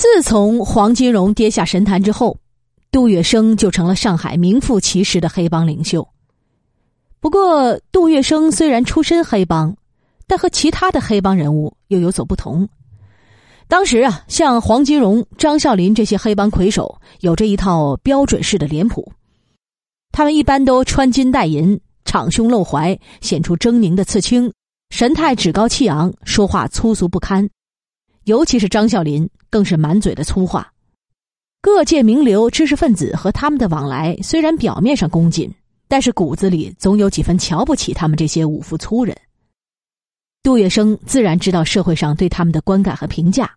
自从黄金荣跌下神坛之后，杜月笙就成了上海名副其实的黑帮领袖。不过，杜月笙虽然出身黑帮，但和其他的黑帮人物又有所不同。当时啊，像黄金荣、张啸林这些黑帮魁首，有着一套标准式的脸谱。他们一般都穿金戴银，敞胸露怀，显出狰狞的刺青，神态趾高气昂，说话粗俗不堪。尤其是张啸林，更是满嘴的粗话。各界名流、知识分子和他们的往来，虽然表面上恭谨，但是骨子里总有几分瞧不起他们这些武夫粗人。杜月笙自然知道社会上对他们的观感和评价，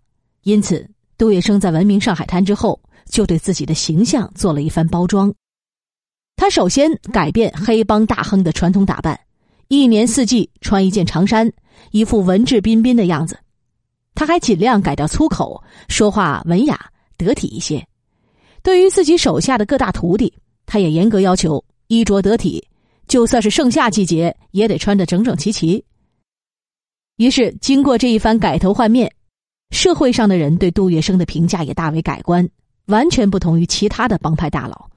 因此，杜月笙在闻名上海滩之后，就对自己的形象做了一番包装。他首先改变黑帮大亨的传统打扮，一年四季穿一件长衫，一副文质彬彬的样子。他还尽量改掉粗口，说话文雅得体一些。对于自己手下的各大徒弟，他也严格要求衣着得体，就算是盛夏季节也得穿得整整齐齐。于是，经过这一番改头换面，社会上的人对杜月笙的评价也大为改观，完全不同于其他的帮派大佬。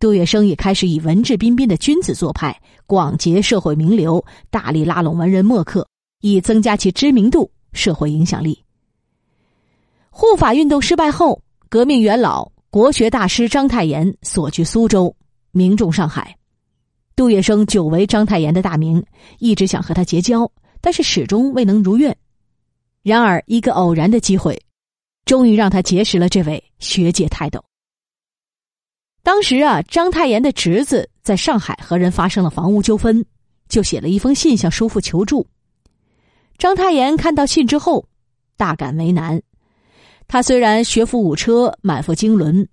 杜月笙也开始以文质彬彬的君子做派，广结社会名流，大力拉拢文人墨客，以增加其知名度。社会影响力。护法运动失败后，革命元老、国学大师章太炎所居苏州，名重上海。杜月笙久闻章太炎的大名，一直想和他结交，但是始终未能如愿。然而，一个偶然的机会，终于让他结识了这位学界泰斗。当时啊，章太炎的侄子在上海和人发生了房屋纠纷，就写了一封信向叔父求助。章太炎看到信之后，大感为难。他虽然学富五车，满腹经纶，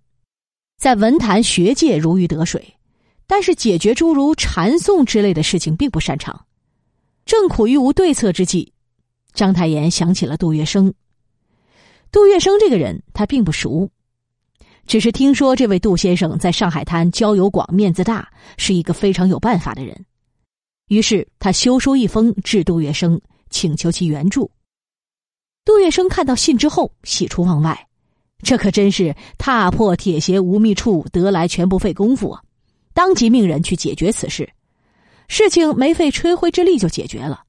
在文坛学界如鱼得水，但是解决诸如禅诵之类的事情并不擅长。正苦于无对策之际，章太炎想起了杜月笙。杜月笙这个人他并不熟，只是听说这位杜先生在上海滩交友广，面子大，是一个非常有办法的人。于是他修书一封致杜月笙。请求其援助。杜月笙看到信之后，喜出望外，这可真是踏破铁鞋无觅处，得来全不费工夫啊！当即命人去解决此事，事情没费吹灰之力就解决了。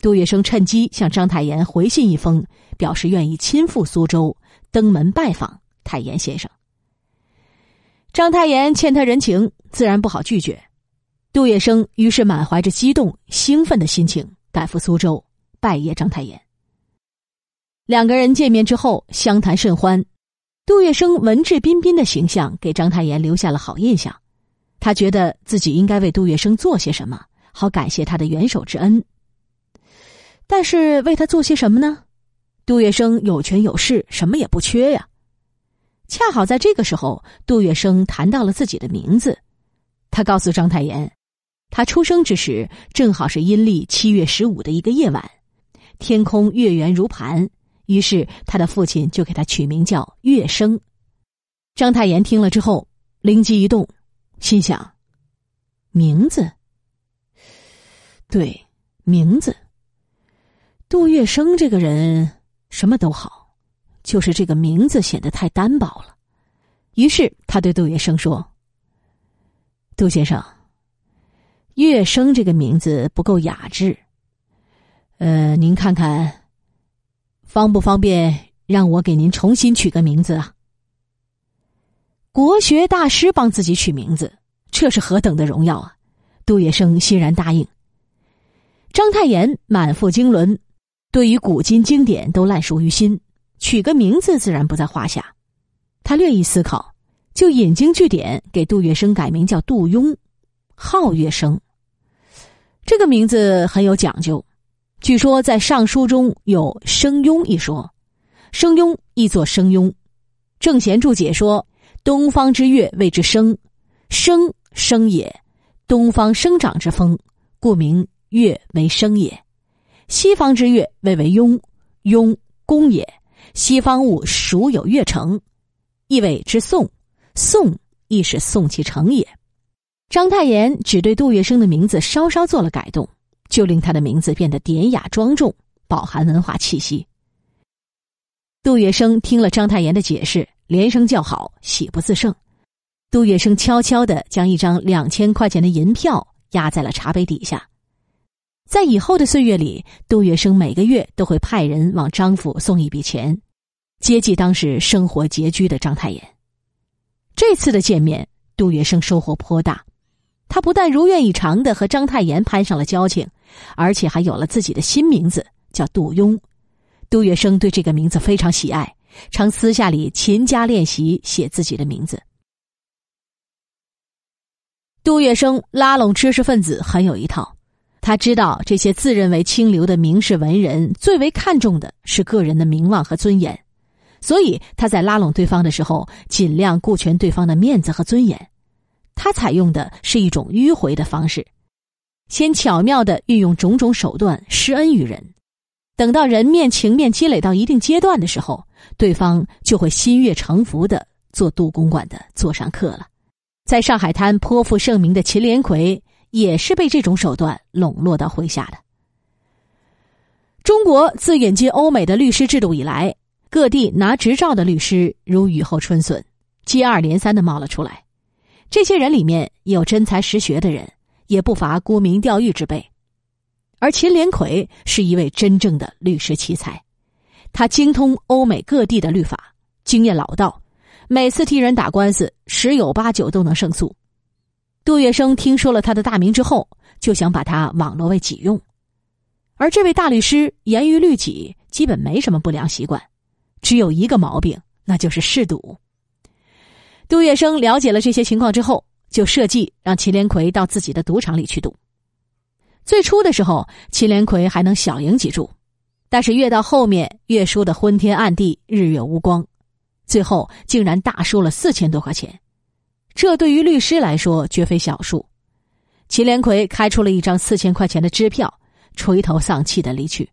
杜月笙趁机向章太炎回信一封，表示愿意亲赴苏州登门拜访太炎先生。章太炎欠他人情，自然不好拒绝。杜月笙于是满怀着激动、兴奋的心情赶赴苏州。拜谒章太炎，两个人见面之后相谈甚欢。杜月笙文质彬彬的形象给章太炎留下了好印象，他觉得自己应该为杜月笙做些什么，好感谢他的援手之恩。但是为他做些什么呢？杜月笙有权有势，什么也不缺呀。恰好在这个时候，杜月笙谈到了自己的名字，他告诉章太炎，他出生之时正好是阴历七月十五的一个夜晚。天空月圆如盘，于是他的父亲就给他取名叫月生。章太炎听了之后灵机一动，心想：名字，对，名字。杜月笙这个人什么都好，就是这个名字显得太单薄了。于是他对杜月笙说：“杜先生，月生这个名字不够雅致。”呃，您看看，方不方便让我给您重新取个名字啊？国学大师帮自己取名字，这是何等的荣耀啊！杜月笙欣然答应。章太炎满腹经纶，对于古今经典都烂熟于心，取个名字自然不在话下。他略一思考，就引经据典给杜月笙改名叫杜庸，号月笙。这个名字很有讲究。据说在《尚书》中有“生庸”一说，“生庸”亦作“生庸”。正贤注解说：“东方之月谓之生，生生也，东方生长之风，故名月为生也；西方之月谓为庸，庸公也。西方物孰有月成？意谓之宋，宋亦是宋其成也。”章太炎只对杜月笙的名字稍稍做了改动。就令他的名字变得典雅庄重，饱含文化气息。杜月笙听了章太炎的解释，连声叫好，喜不自胜。杜月笙悄悄的将一张两千块钱的银票压在了茶杯底下。在以后的岁月里，杜月笙每个月都会派人往张府送一笔钱，接济当时生活拮据的章太炎。这次的见面，杜月笙收获颇大。他不但如愿以偿的和章太炎攀上了交情，而且还有了自己的新名字，叫杜庸。杜月笙对这个名字非常喜爱，常私下里勤加练习写自己的名字。杜月笙拉拢知识分子很有一套。他知道这些自认为清流的名士文人最为看重的是个人的名望和尊严，所以他在拉拢对方的时候尽量顾全对方的面子和尊严。他采用的是一种迂回的方式，先巧妙的运用种种手段施恩于人，等到人面情面积累到一定阶段的时候，对方就会心悦诚服的做杜公馆的座上客了。在上海滩颇负盛名的秦连魁。也是被这种手段笼络到麾下的。中国自引进欧美的律师制度以来，各地拿执照的律师如雨后春笋，接二连三的冒了出来。这些人里面有真才实学的人，也不乏沽名钓誉之辈。而秦连魁是一位真正的律师奇才，他精通欧美各地的律法，经验老道，每次替人打官司，十有八九都能胜诉。杜月笙听说了他的大名之后，就想把他网络为己用，而这位大律师严于律己，基本没什么不良习惯，只有一个毛病，那就是嗜赌。杜月笙了解了这些情况之后，就设计让秦连魁到自己的赌场里去赌。最初的时候，秦连魁还能小赢几注，但是越到后面，越输得昏天暗地、日月无光，最后竟然大输了四千多块钱。这对于律师来说绝非小数，祁连魁开出了一张四千块钱的支票，垂头丧气的离去。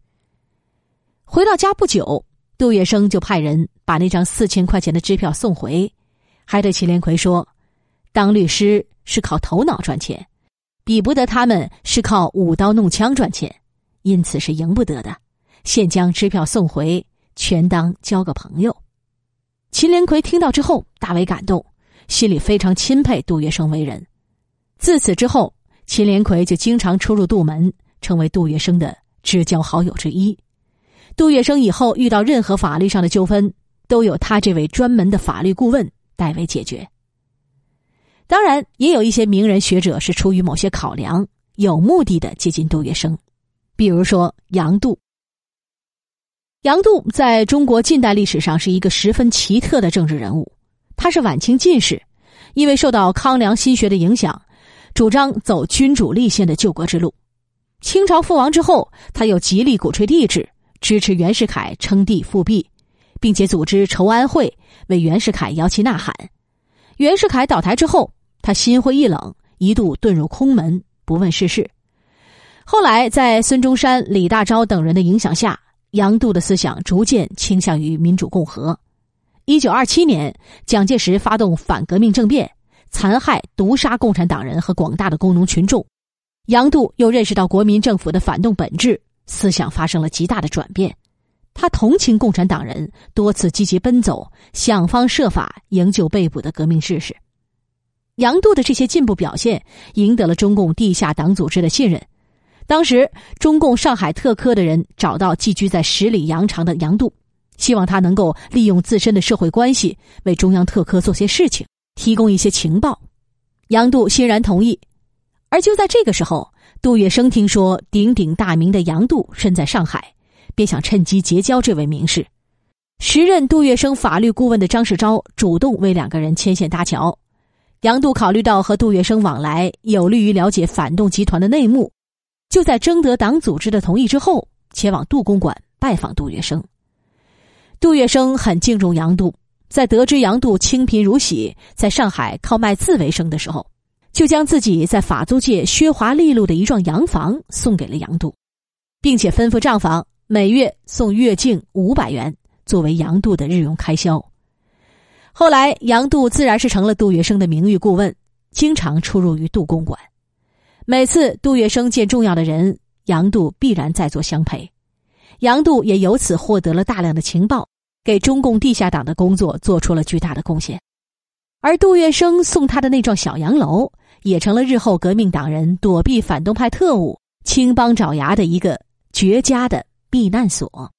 回到家不久，杜月笙就派人把那张四千块钱的支票送回，还对祁连魁说：“当律师是靠头脑赚钱，比不得他们是靠舞刀弄枪赚钱，因此是赢不得的。现将支票送回，全当交个朋友。”秦连魁听到之后大为感动。心里非常钦佩杜月笙为人，自此之后，秦连魁就经常出入杜门，成为杜月笙的知交好友之一。杜月笙以后遇到任何法律上的纠纷，都有他这位专门的法律顾问代为解决。当然，也有一些名人学者是出于某些考量，有目的的接近杜月笙，比如说杨度。杨度在中国近代历史上是一个十分奇特的政治人物。他是晚清进士，因为受到康梁新学的影响，主张走君主立宪的救国之路。清朝覆亡之后，他又极力鼓吹帝制，支持袁世凯称帝复辟，并且组织筹安会，为袁世凯摇旗呐喊。袁世凯倒台之后，他心灰意冷，一度遁入空门，不问世事。后来，在孙中山、李大钊等人的影响下，杨度的思想逐渐倾向于民主共和。一九二七年，蒋介石发动反革命政变，残害、毒杀共产党人和广大的工农群众。杨度又认识到国民政府的反动本质，思想发生了极大的转变。他同情共产党人，多次积极奔走，想方设法营救被捕的革命志士。杨度的这些进步表现，赢得了中共地下党组织的信任。当时，中共上海特科的人找到寄居在十里洋场的杨度。希望他能够利用自身的社会关系为中央特科做些事情，提供一些情报。杨度欣然同意。而就在这个时候，杜月笙听说鼎鼎大名的杨度身在上海，便想趁机结交这位名士。时任杜月笙法律顾问的张世钊主动为两个人牵线搭桥。杨度考虑到和杜月笙往来有利于了解反动集团的内幕，就在征得党组织的同意之后，前往杜公馆拜访杜月笙。杜月笙很敬重杨度，在得知杨度清贫如洗，在上海靠卖字为生的时候，就将自己在法租界削华利禄的一幢洋房送给了杨度，并且吩咐账房每月送月净五百元作为杨度的日用开销。后来，杨度自然是成了杜月笙的名誉顾问，经常出入于杜公馆。每次杜月笙见重要的人，杨度必然在座相陪。杨度也由此获得了大量的情报，给中共地下党的工作做出了巨大的贡献。而杜月笙送他的那幢小洋楼，也成了日后革命党人躲避反动派特务、青帮爪牙的一个绝佳的避难所。